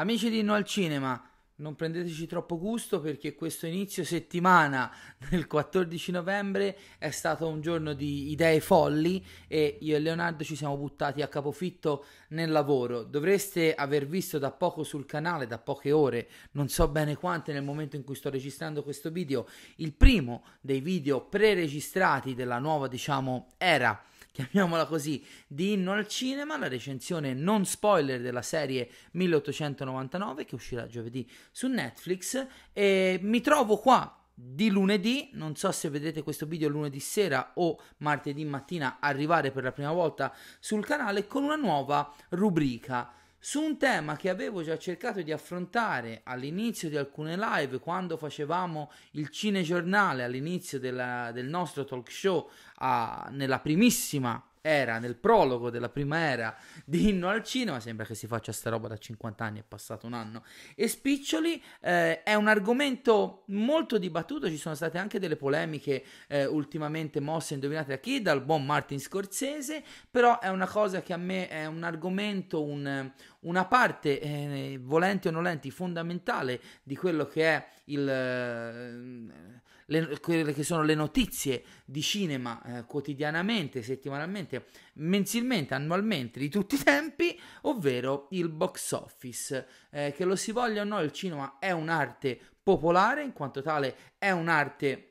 Amici di Inno al Cinema, non prendeteci troppo gusto perché questo inizio settimana del 14 novembre è stato un giorno di idee folli e io e Leonardo ci siamo buttati a capofitto nel lavoro. Dovreste aver visto da poco sul canale, da poche ore, non so bene quante nel momento in cui sto registrando questo video, il primo dei video pre-registrati della nuova, diciamo, era chiamiamola così, di Inno al Cinema, la recensione non spoiler della serie 1899 che uscirà giovedì su Netflix. E mi trovo qua di lunedì, non so se vedrete questo video lunedì sera o martedì mattina arrivare per la prima volta sul canale con una nuova rubrica su un tema che avevo già cercato di affrontare all'inizio di alcune live quando facevamo il cinegiornale all'inizio della, del nostro talk show a, nella primissima era nel prologo della prima era di Inno al Cinema, sembra che si faccia sta roba da 50 anni, è passato un anno, e spiccioli, eh, è un argomento molto dibattuto, ci sono state anche delle polemiche eh, ultimamente mosse, indovinate da chi? Dal buon Martin Scorsese, però è una cosa che a me è un argomento, un, una parte, eh, volenti o nolenti, fondamentale di quello che è il... Le, quelle che sono le notizie di cinema eh, quotidianamente, settimanalmente, mensilmente, annualmente di tutti i tempi, ovvero il box office. Eh, che lo si voglia o no, il cinema è un'arte popolare, in quanto tale è un'arte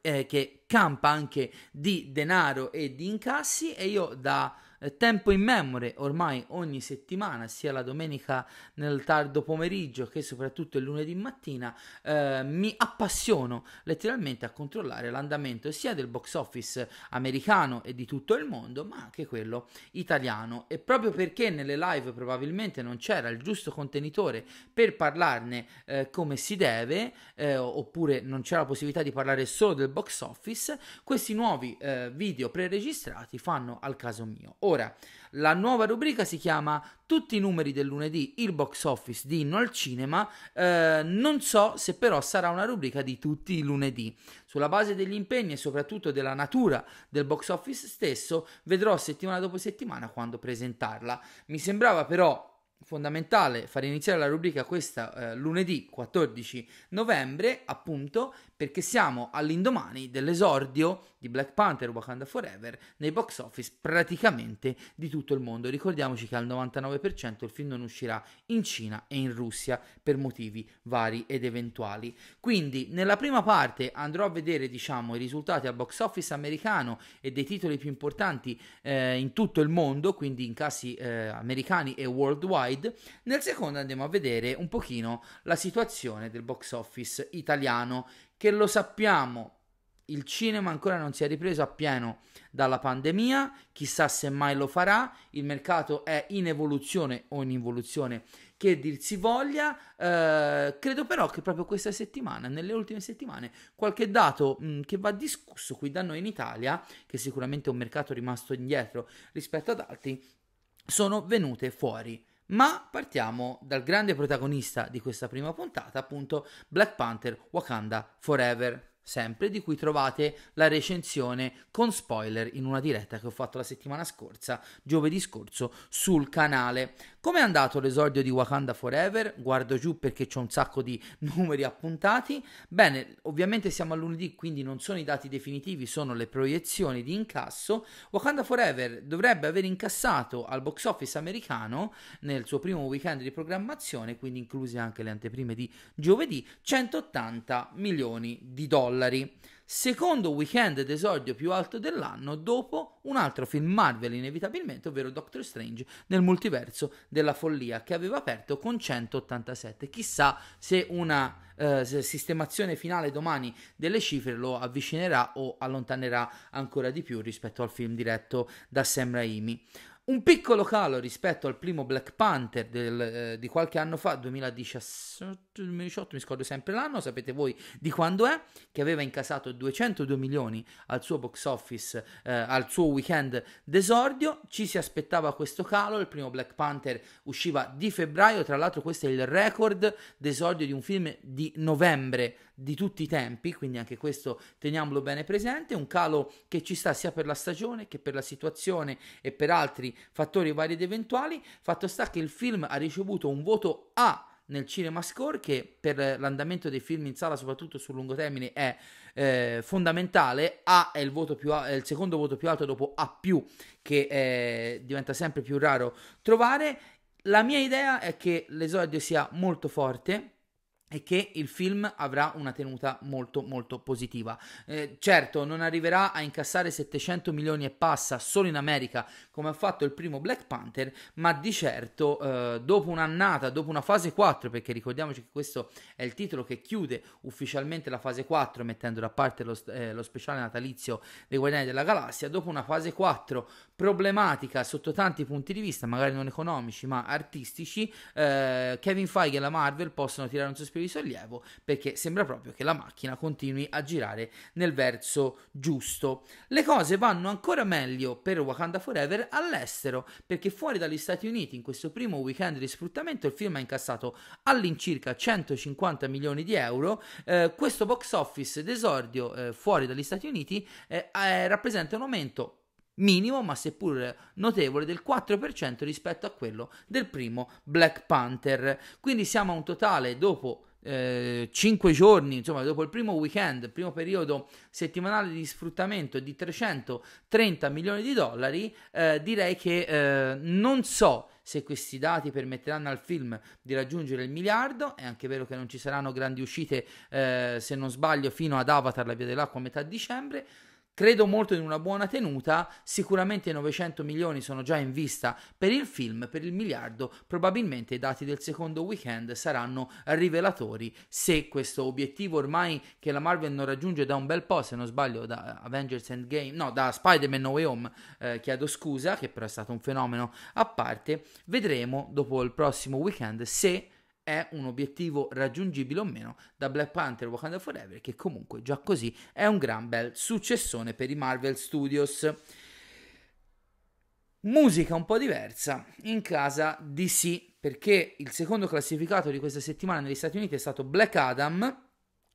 eh, che campa anche di denaro e di incassi e io da tempo in memoria, ormai ogni settimana, sia la domenica nel tardo pomeriggio che soprattutto il lunedì mattina, eh, mi appassiono letteralmente a controllare l'andamento sia del box office americano e di tutto il mondo, ma anche quello italiano. E proprio perché nelle live probabilmente non c'era il giusto contenitore per parlarne eh, come si deve, eh, oppure non c'era la possibilità di parlare solo del box office, questi nuovi eh, video preregistrati fanno al caso mio. Ora, la nuova rubrica si chiama Tutti i numeri del lunedì, il box office di Inno al Cinema. Eh, non so se però sarà una rubrica di tutti i lunedì. Sulla base degli impegni e soprattutto della natura del box office stesso, vedrò settimana dopo settimana quando presentarla. Mi sembrava però fondamentale far iniziare la rubrica questa eh, lunedì 14 novembre, appunto, perché siamo all'indomani dell'esordio di Black Panther Wakanda Forever nei box office praticamente di tutto il mondo. Ricordiamoci che al 99% il film non uscirà in Cina e in Russia per motivi vari ed eventuali. Quindi, nella prima parte andrò a vedere, diciamo, i risultati al box office americano e dei titoli più importanti eh, in tutto il mondo, quindi in casi eh, americani e worldwide. Nel secondo andiamo a vedere un pochino la situazione del box office italiano che lo sappiamo il cinema ancora non si è ripreso appieno dalla pandemia, chissà se mai lo farà, il mercato è in evoluzione o in involuzione che dir si voglia, eh, credo però che proprio questa settimana, nelle ultime settimane, qualche dato mh, che va discusso qui da noi in Italia, che sicuramente è un mercato rimasto indietro rispetto ad altri, sono venute fuori. Ma partiamo dal grande protagonista di questa prima puntata, appunto Black Panther Wakanda Forever sempre di cui trovate la recensione con spoiler in una diretta che ho fatto la settimana scorsa, giovedì scorso, sul canale. Come è andato l'esordio di Wakanda Forever? Guardo giù perché c'è un sacco di numeri appuntati. Bene, ovviamente siamo a lunedì, quindi non sono i dati definitivi, sono le proiezioni di incasso. Wakanda Forever dovrebbe aver incassato al box office americano nel suo primo weekend di programmazione, quindi incluse anche le anteprime di giovedì, 180 milioni di dollari. Secondo weekend d'esordio più alto dell'anno dopo un altro film Marvel inevitabilmente, ovvero Doctor Strange nel multiverso della follia che aveva aperto con 187. Chissà se una eh, sistemazione finale domani delle cifre lo avvicinerà o allontanerà ancora di più rispetto al film diretto da Sam Raimi. Un piccolo calo rispetto al primo Black Panther del, eh, di qualche anno fa, 2017-2018, mi scordo sempre l'anno, sapete voi di quando è, che aveva incasato 202 milioni al suo box office, eh, al suo weekend d'esordio. Ci si aspettava questo calo, il primo Black Panther usciva di febbraio, tra l'altro questo è il record d'esordio di un film di novembre di tutti i tempi, quindi anche questo teniamolo bene presente, un calo che ci sta sia per la stagione che per la situazione e per altri fattori vari ed eventuali. Fatto sta che il film ha ricevuto un voto A nel cinema score che per l'andamento dei film in sala soprattutto sul lungo termine è eh, fondamentale A è il, più, è il, secondo voto più alto dopo A che eh, diventa sempre più raro trovare la mia idea è che l'esordio sia molto forte e che il film avrà una tenuta molto molto positiva. Eh, certo, non arriverà a incassare 700 milioni e passa solo in America come ha fatto il primo Black Panther, ma di certo eh, dopo un'annata, dopo una fase 4, perché ricordiamoci che questo è il titolo che chiude ufficialmente la fase 4 mettendo da parte lo, eh, lo speciale natalizio dei Guardiani della Galassia, dopo una fase 4 problematica sotto tanti punti di vista, magari non economici ma artistici, eh, Kevin Feige e la Marvel possono tirare un sospiro sospiro di sollievo perché sembra proprio che la macchina continui a girare nel verso giusto. Le cose vanno ancora meglio per Wakanda Forever all'estero perché fuori dagli Stati Uniti in questo primo weekend di sfruttamento il film ha incassato all'incirca 150 milioni di euro. Eh, questo box office d'esordio eh, fuori dagli Stati Uniti eh, eh rappresenta un aumento minimo ma seppur notevole del 4% rispetto a quello del primo Black Panther. Quindi siamo a un totale dopo eh, 5 giorni, insomma, dopo il primo weekend, il primo periodo settimanale di sfruttamento di 330 milioni di dollari, eh, direi che eh, non so se questi dati permetteranno al film di raggiungere il miliardo. È anche vero che non ci saranno grandi uscite, eh, se non sbaglio, fino ad Avatar, la via dell'acqua a metà dicembre. Credo molto in una buona tenuta, sicuramente 900 milioni sono già in vista per il film, per il miliardo, probabilmente i dati del secondo weekend saranno rivelatori. Se questo obiettivo ormai che la Marvel non raggiunge da un bel po', se non sbaglio da Avengers Endgame, no, da Spider-Man No Way Home, eh, chiedo scusa, che però è stato un fenomeno a parte, vedremo dopo il prossimo weekend se è un obiettivo raggiungibile o meno da Black Panther Wakanda Forever, che comunque già così è un gran bel successone per i Marvel Studios. Musica un po' diversa in casa DC, perché il secondo classificato di questa settimana negli Stati Uniti è stato Black Adam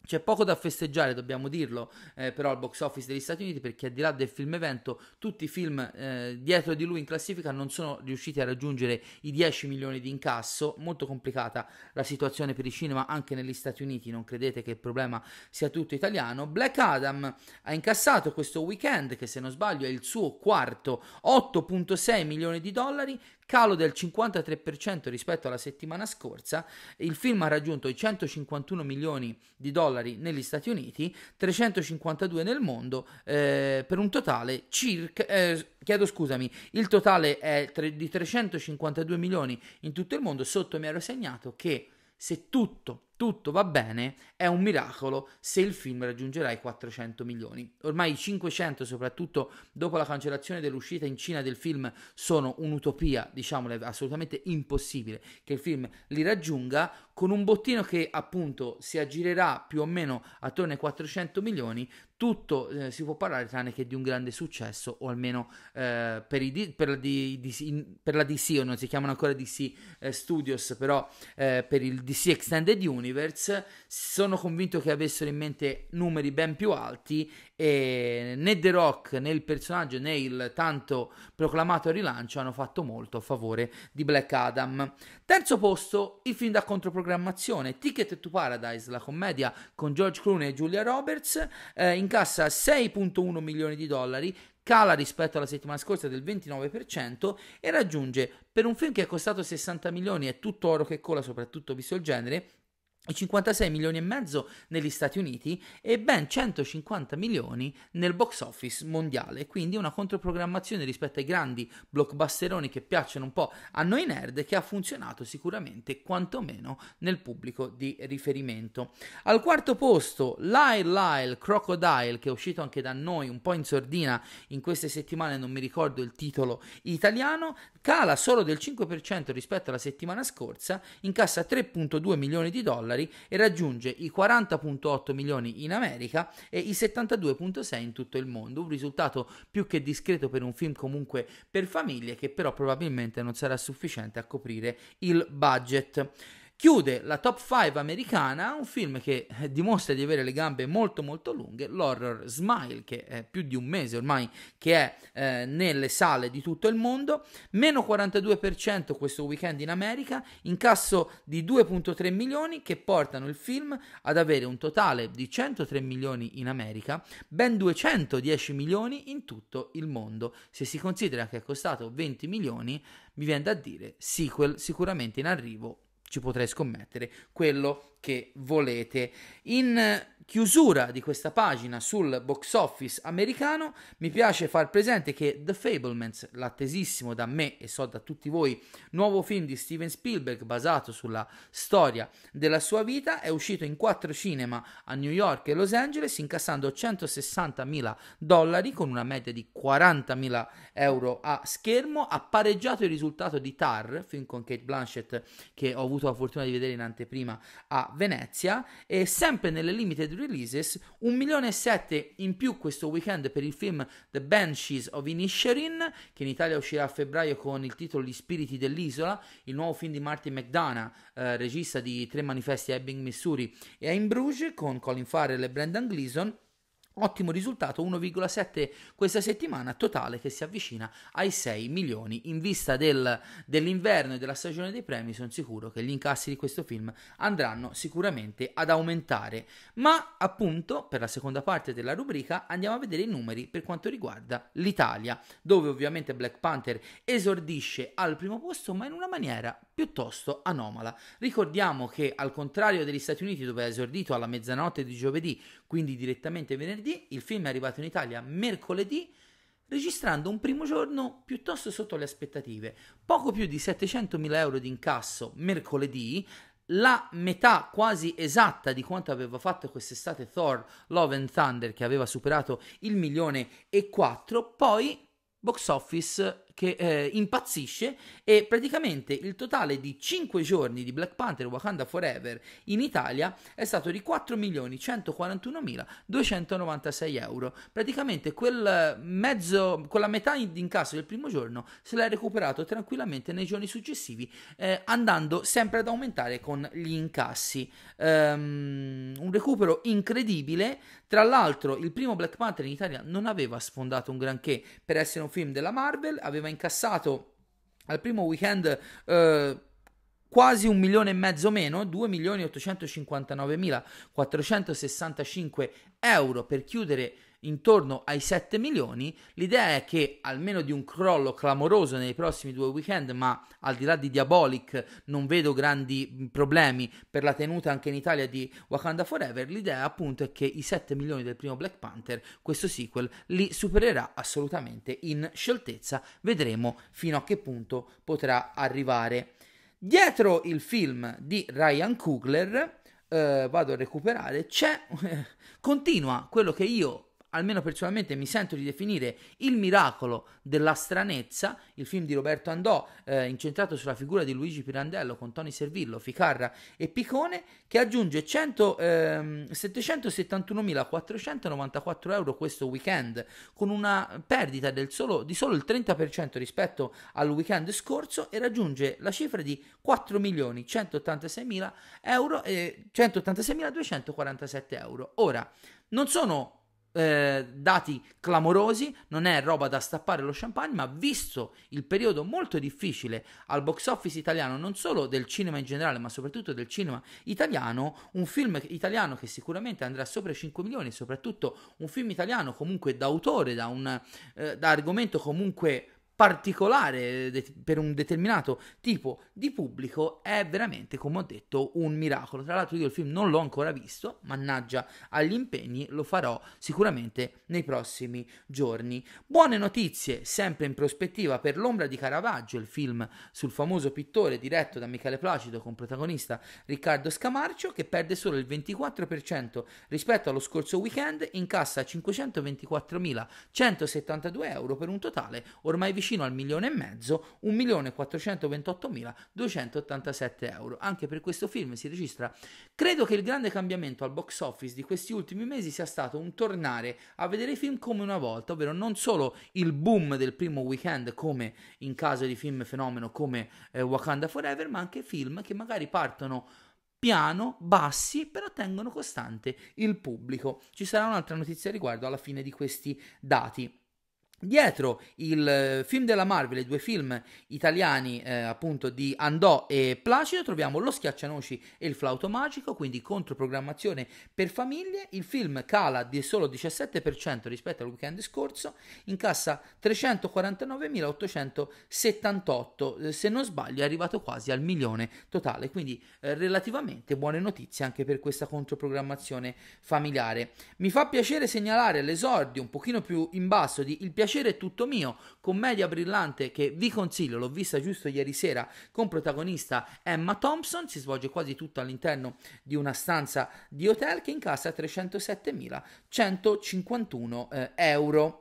c'è poco da festeggiare, dobbiamo dirlo, eh, però al box office degli Stati Uniti perché al di là del film evento tutti i film eh, dietro di lui in classifica non sono riusciti a raggiungere i 10 milioni di incasso, molto complicata la situazione per i cinema anche negli Stati Uniti, non credete che il problema sia tutto italiano. Black Adam ha incassato questo weekend che se non sbaglio è il suo quarto 8.6 milioni di dollari calo del 53% rispetto alla settimana scorsa. Il film ha raggiunto i 151 milioni di dollari negli Stati Uniti, 352 nel mondo, eh, per un totale circa... Eh, chiedo scusami, il totale è tre, di 352 milioni in tutto il mondo. Sotto mi ero segnato che se tutto tutto va bene, è un miracolo se il film raggiungerà i 400 milioni. Ormai i 500, soprattutto dopo la cancellazione dell'uscita in Cina del film, sono un'utopia, diciamole, assolutamente impossibile che il film li raggiunga, con un bottino che appunto si aggirerà più o meno attorno ai 400 milioni, tutto eh, si può parlare tranne che di un grande successo, o almeno eh, per, i, per, la di, DC, per, la DC, o non si chiamano ancora DC eh, Studios, però eh, per il DC Extended Universe, sono convinto che avessero in mente numeri ben più alti e né The Rock né il personaggio né il tanto proclamato rilancio hanno fatto molto a favore di Black Adam. Terzo posto, il film da controprogrammazione Ticket to Paradise, la commedia con George Clooney e Julia Roberts, eh, incassa 6.1 milioni di dollari, cala rispetto alla settimana scorsa del 29% e raggiunge per un film che è costato 60 milioni e tutto oro che cola, soprattutto visto il genere, i 56 milioni e mezzo negli Stati Uniti e ben 150 milioni nel box office mondiale, quindi una controprogrammazione rispetto ai grandi blockbusteroni che piacciono un po' a noi nerd che ha funzionato sicuramente quantomeno nel pubblico di riferimento. Al quarto posto Lyle Lyle Crocodile che è uscito anche da noi un po' in sordina in queste settimane, non mi ricordo il titolo italiano, cala solo del 5% rispetto alla settimana scorsa, incassa 3.2 milioni di dollari dollari e raggiunge i 40.8 milioni in America e i 72.6 in tutto il mondo, un risultato più che discreto per un film comunque per famiglie che però probabilmente non sarà sufficiente a coprire il budget. Chiude la top 5 americana un film che eh, dimostra di avere le gambe molto molto lunghe, l'horror Smile, che è più di un mese ormai che è eh, nelle sale di tutto il mondo, meno 42% questo weekend in America, incasso di 2.3 milioni che portano il film ad avere un totale di 103 milioni in America, ben 210 milioni in tutto il mondo. Se si considera che è costato 20 milioni, mi viene da dire sequel sicuramente in arrivo ci potrei scommettere quello che volete. In chiusura di questa pagina sul box office americano, mi piace far presente che The Fablemans, l'attesissimo da me e so da tutti voi, nuovo film di Steven Spielberg basato sulla storia della sua vita, è uscito in quattro cinema a New York e Los Angeles, incassando 160 mila dollari con una media di 40 mila euro a schermo, ha pareggiato il risultato di Tar, film con Kate Blanchett che ho avuto la fortuna di vedere in anteprima a Venezia, e sempre nelle limited releases, un milione e sette in più questo weekend per il film The Banshees of Inisherin, che in Italia uscirà a febbraio con il titolo Gli spiriti dell'isola, il nuovo film di Martin McDonough, eh, regista di Tre manifesti a Ebbing, Missouri e a Bruges, con Colin Farrell e Brendan Gleeson. Ottimo risultato, 1,7 questa settimana, totale che si avvicina ai 6 milioni. In vista del, dell'inverno e della stagione dei premi, sono sicuro che gli incassi di questo film andranno sicuramente ad aumentare. Ma appunto, per la seconda parte della rubrica, andiamo a vedere i numeri per quanto riguarda l'Italia, dove ovviamente Black Panther esordisce al primo posto, ma in una maniera piuttosto anomala. Ricordiamo che al contrario degli Stati Uniti, dove è esordito alla mezzanotte di giovedì, quindi direttamente venerdì, il film è arrivato in Italia mercoledì registrando un primo giorno piuttosto sotto le aspettative. Poco più di 700.000 euro di incasso mercoledì, la metà quasi esatta di quanto aveva fatto quest'estate Thor Love and Thunder, che aveva superato il milione e quattro, poi box office che eh, impazzisce e praticamente il totale di 5 giorni di Black Panther Wakanda Forever in Italia è stato di 4.141.296 euro. Praticamente quel mezzo, quella metà di incasso del primo giorno se l'ha recuperato tranquillamente nei giorni successivi eh, andando sempre ad aumentare con gli incassi. Um, un recupero incredibile. Tra l'altro il primo Black Panther in Italia non aveva sfondato un granché per essere un film della Marvel, aveva incassato al primo weekend eh, quasi un milione e mezzo meno, 2 milioni 859 mila 465 euro per chiudere intorno ai 7 milioni. L'idea è che almeno di un crollo clamoroso nei prossimi due weekend, ma al di là di Diabolic non vedo grandi problemi per la tenuta anche in Italia di Wakanda Forever. L'idea appunto è che i 7 milioni del primo Black Panther, questo sequel, li supererà assolutamente in scioltezza. Vedremo fino a che punto potrà arrivare. Dietro il film di Ryan Coogler, eh, vado a recuperare, c'è, continua quello che io almeno personalmente mi sento di definire il miracolo della stranezza, il film di Roberto Andò, eh, incentrato sulla figura di Luigi Pirandello con Tony Servillo, Ficarra e Picone, che aggiunge 100, ehm, 771.494 euro questo weekend, con una perdita solo, di solo il 30% rispetto al weekend scorso e raggiunge la cifra di 4.186.000 euro e 186.247 euro. Ora, non sono eh, dati clamorosi, non è roba da stappare lo champagne, ma visto il periodo molto difficile al box office italiano, non solo del cinema in generale, ma soprattutto del cinema italiano, un film italiano che sicuramente andrà sopra i 5 milioni, soprattutto un film italiano comunque d'autore, da, un, eh, da argomento comunque particolare de- per un determinato tipo di pubblico è veramente, come ho detto, un miracolo. Tra l'altro io il film non l'ho ancora visto, mannaggia agli impegni, lo farò sicuramente nei prossimi giorni. Buone notizie, sempre in prospettiva per L'ombra di Caravaggio, il film sul famoso pittore diretto da Michele Placido con protagonista Riccardo Scamarcio, che perde solo il 24% rispetto allo scorso weekend, incassa 524.172 euro per un totale ormai vicino vicino al milione e mezzo, 1.428.287 euro. Anche per questo film si registra. Credo che il grande cambiamento al box office di questi ultimi mesi sia stato un tornare a vedere i film come una volta, ovvero non solo il boom del primo weekend come in caso di film fenomeno come eh, Wakanda Forever, ma anche film che magari partono piano, bassi, però tengono costante il pubblico. Ci sarà un'altra notizia riguardo alla fine di questi dati. Dietro il eh, film della Marvel, i due film italiani eh, appunto di Andò e Placido, troviamo Lo Schiaccianoci e il Flauto Magico, quindi controprogrammazione per famiglie. Il film cala di solo 17% rispetto al weekend scorso, incassa 349.878, eh, se non sbaglio è arrivato quasi al milione totale, quindi eh, relativamente buone notizie anche per questa controprogrammazione familiare. Mi fa piacere segnalare l'esordio un pochino più in basso di Il piacere piacere è tutto mio, commedia brillante che vi consiglio, l'ho vista giusto ieri sera con protagonista Emma Thompson, si svolge quasi tutto all'interno di una stanza di hotel che incassa 307.151 eh, euro.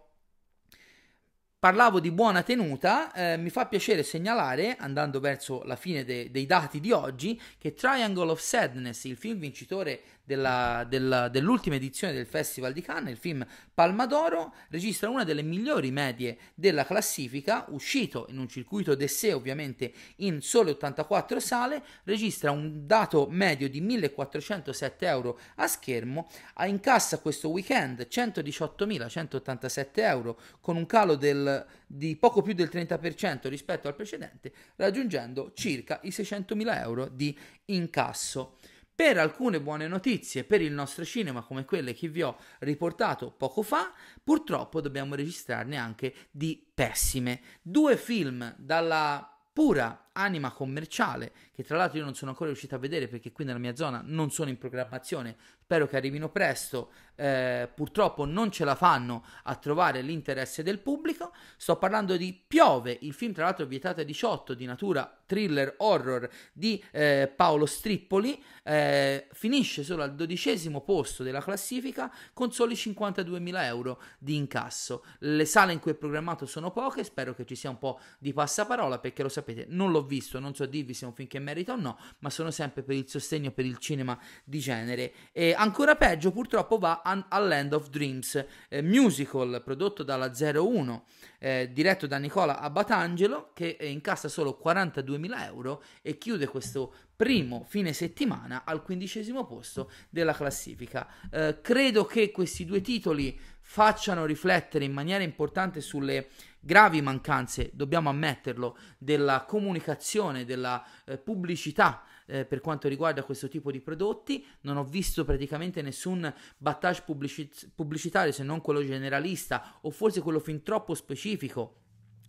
Parlavo di buona tenuta, eh, mi fa piacere segnalare, andando verso la fine de- dei dati di oggi, che Triangle of Sadness, il film vincitore della, della, dell'ultima edizione del Festival di Cannes, il film Palma d'Oro, registra una delle migliori medie della classifica, uscito in un circuito d'essè ovviamente in sole 84 sale, registra un dato medio di 1407 euro a schermo, incassa questo weekend 118.187 euro con un calo del, di poco più del 30% rispetto al precedente, raggiungendo circa i 600.000 euro di incasso. Per alcune buone notizie per il nostro cinema, come quelle che vi ho riportato poco fa, purtroppo dobbiamo registrarne anche di pessime. Due film dalla pura anima commerciale, che tra l'altro io non sono ancora riuscito a vedere perché qui nella mia zona non sono in programmazione, spero che arrivino presto, eh, purtroppo non ce la fanno a trovare l'interesse del pubblico, sto parlando di Piove, il film tra l'altro vietato a 18 di natura thriller horror di eh, Paolo Strippoli, eh, finisce solo al dodicesimo posto della classifica con soli 52.000 euro di incasso. Le sale in cui è programmato sono poche, spero che ci sia un po' di passaparola perché lo sapete, non l'ho visto, non so dirvi se è un film che merita o no, ma sono sempre per il sostegno per il cinema di genere. E ancora peggio purtroppo va a, Land of Dreams, eh, musical prodotto dalla 01, eh, diretto da Nicola Abbatangelo, che incassa solo 42.000 euro e chiude questo primo fine settimana al quindicesimo posto della classifica. Eh, credo che questi due titoli facciano riflettere in maniera importante sulle gravi mancanze, dobbiamo ammetterlo, della comunicazione, della eh, pubblicità eh, per quanto riguarda questo tipo di prodotti. Non ho visto praticamente nessun battage pubblici- pubblicitario se non quello generalista o forse quello fin troppo specifico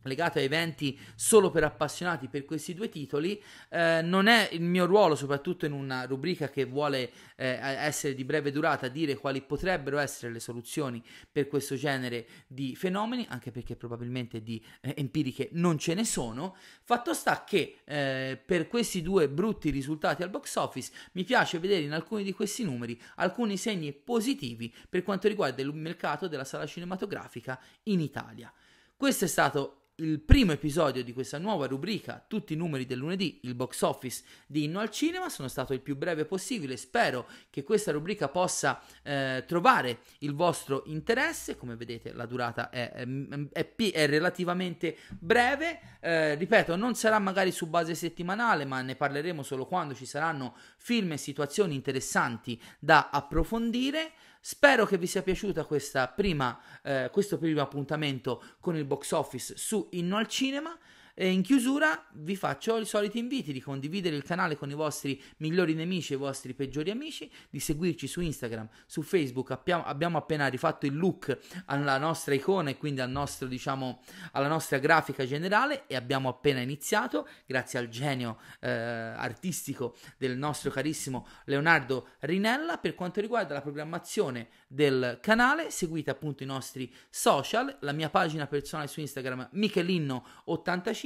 legato a eventi solo per appassionati per questi due titoli eh, non è il mio ruolo soprattutto in una rubrica che vuole eh, essere di breve durata dire quali potrebbero essere le soluzioni per questo genere di fenomeni anche perché probabilmente di eh, empiriche non ce ne sono. Fatto sta che eh, per questi due brutti risultati al box office mi piace vedere in alcuni di questi numeri alcuni segni positivi per quanto riguarda il mercato della sala cinematografica in Italia. Questo è stato il primo episodio di questa nuova rubrica, tutti i numeri del lunedì, il box office di Inno al Cinema, sono stato il più breve possibile, spero che questa rubrica possa eh, trovare il vostro interesse, come vedete la durata è, è, è, è relativamente breve, eh, ripeto non sarà magari su base settimanale ma ne parleremo solo quando ci saranno film e situazioni interessanti da approfondire. Spero che vi sia piaciuta prima, eh, questo primo appuntamento con il box office su Inno al Cinema. E in chiusura vi faccio i soliti inviti di condividere il canale con i vostri migliori nemici e i vostri peggiori amici, di seguirci su Instagram, su Facebook. Abbiamo, appena rifatto il look alla nostra icona e quindi al nostro, diciamo, alla nostra grafica generale e abbiamo appena iniziato, grazie al genio eh, artistico del nostro carissimo Leonardo Rinella. Per quanto riguarda la programmazione del canale, seguite appunto i nostri social, la mia pagina personale su Instagram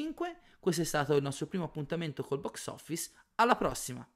Michelino85 questo è stato il nostro primo appuntamento col box office. Alla prossima!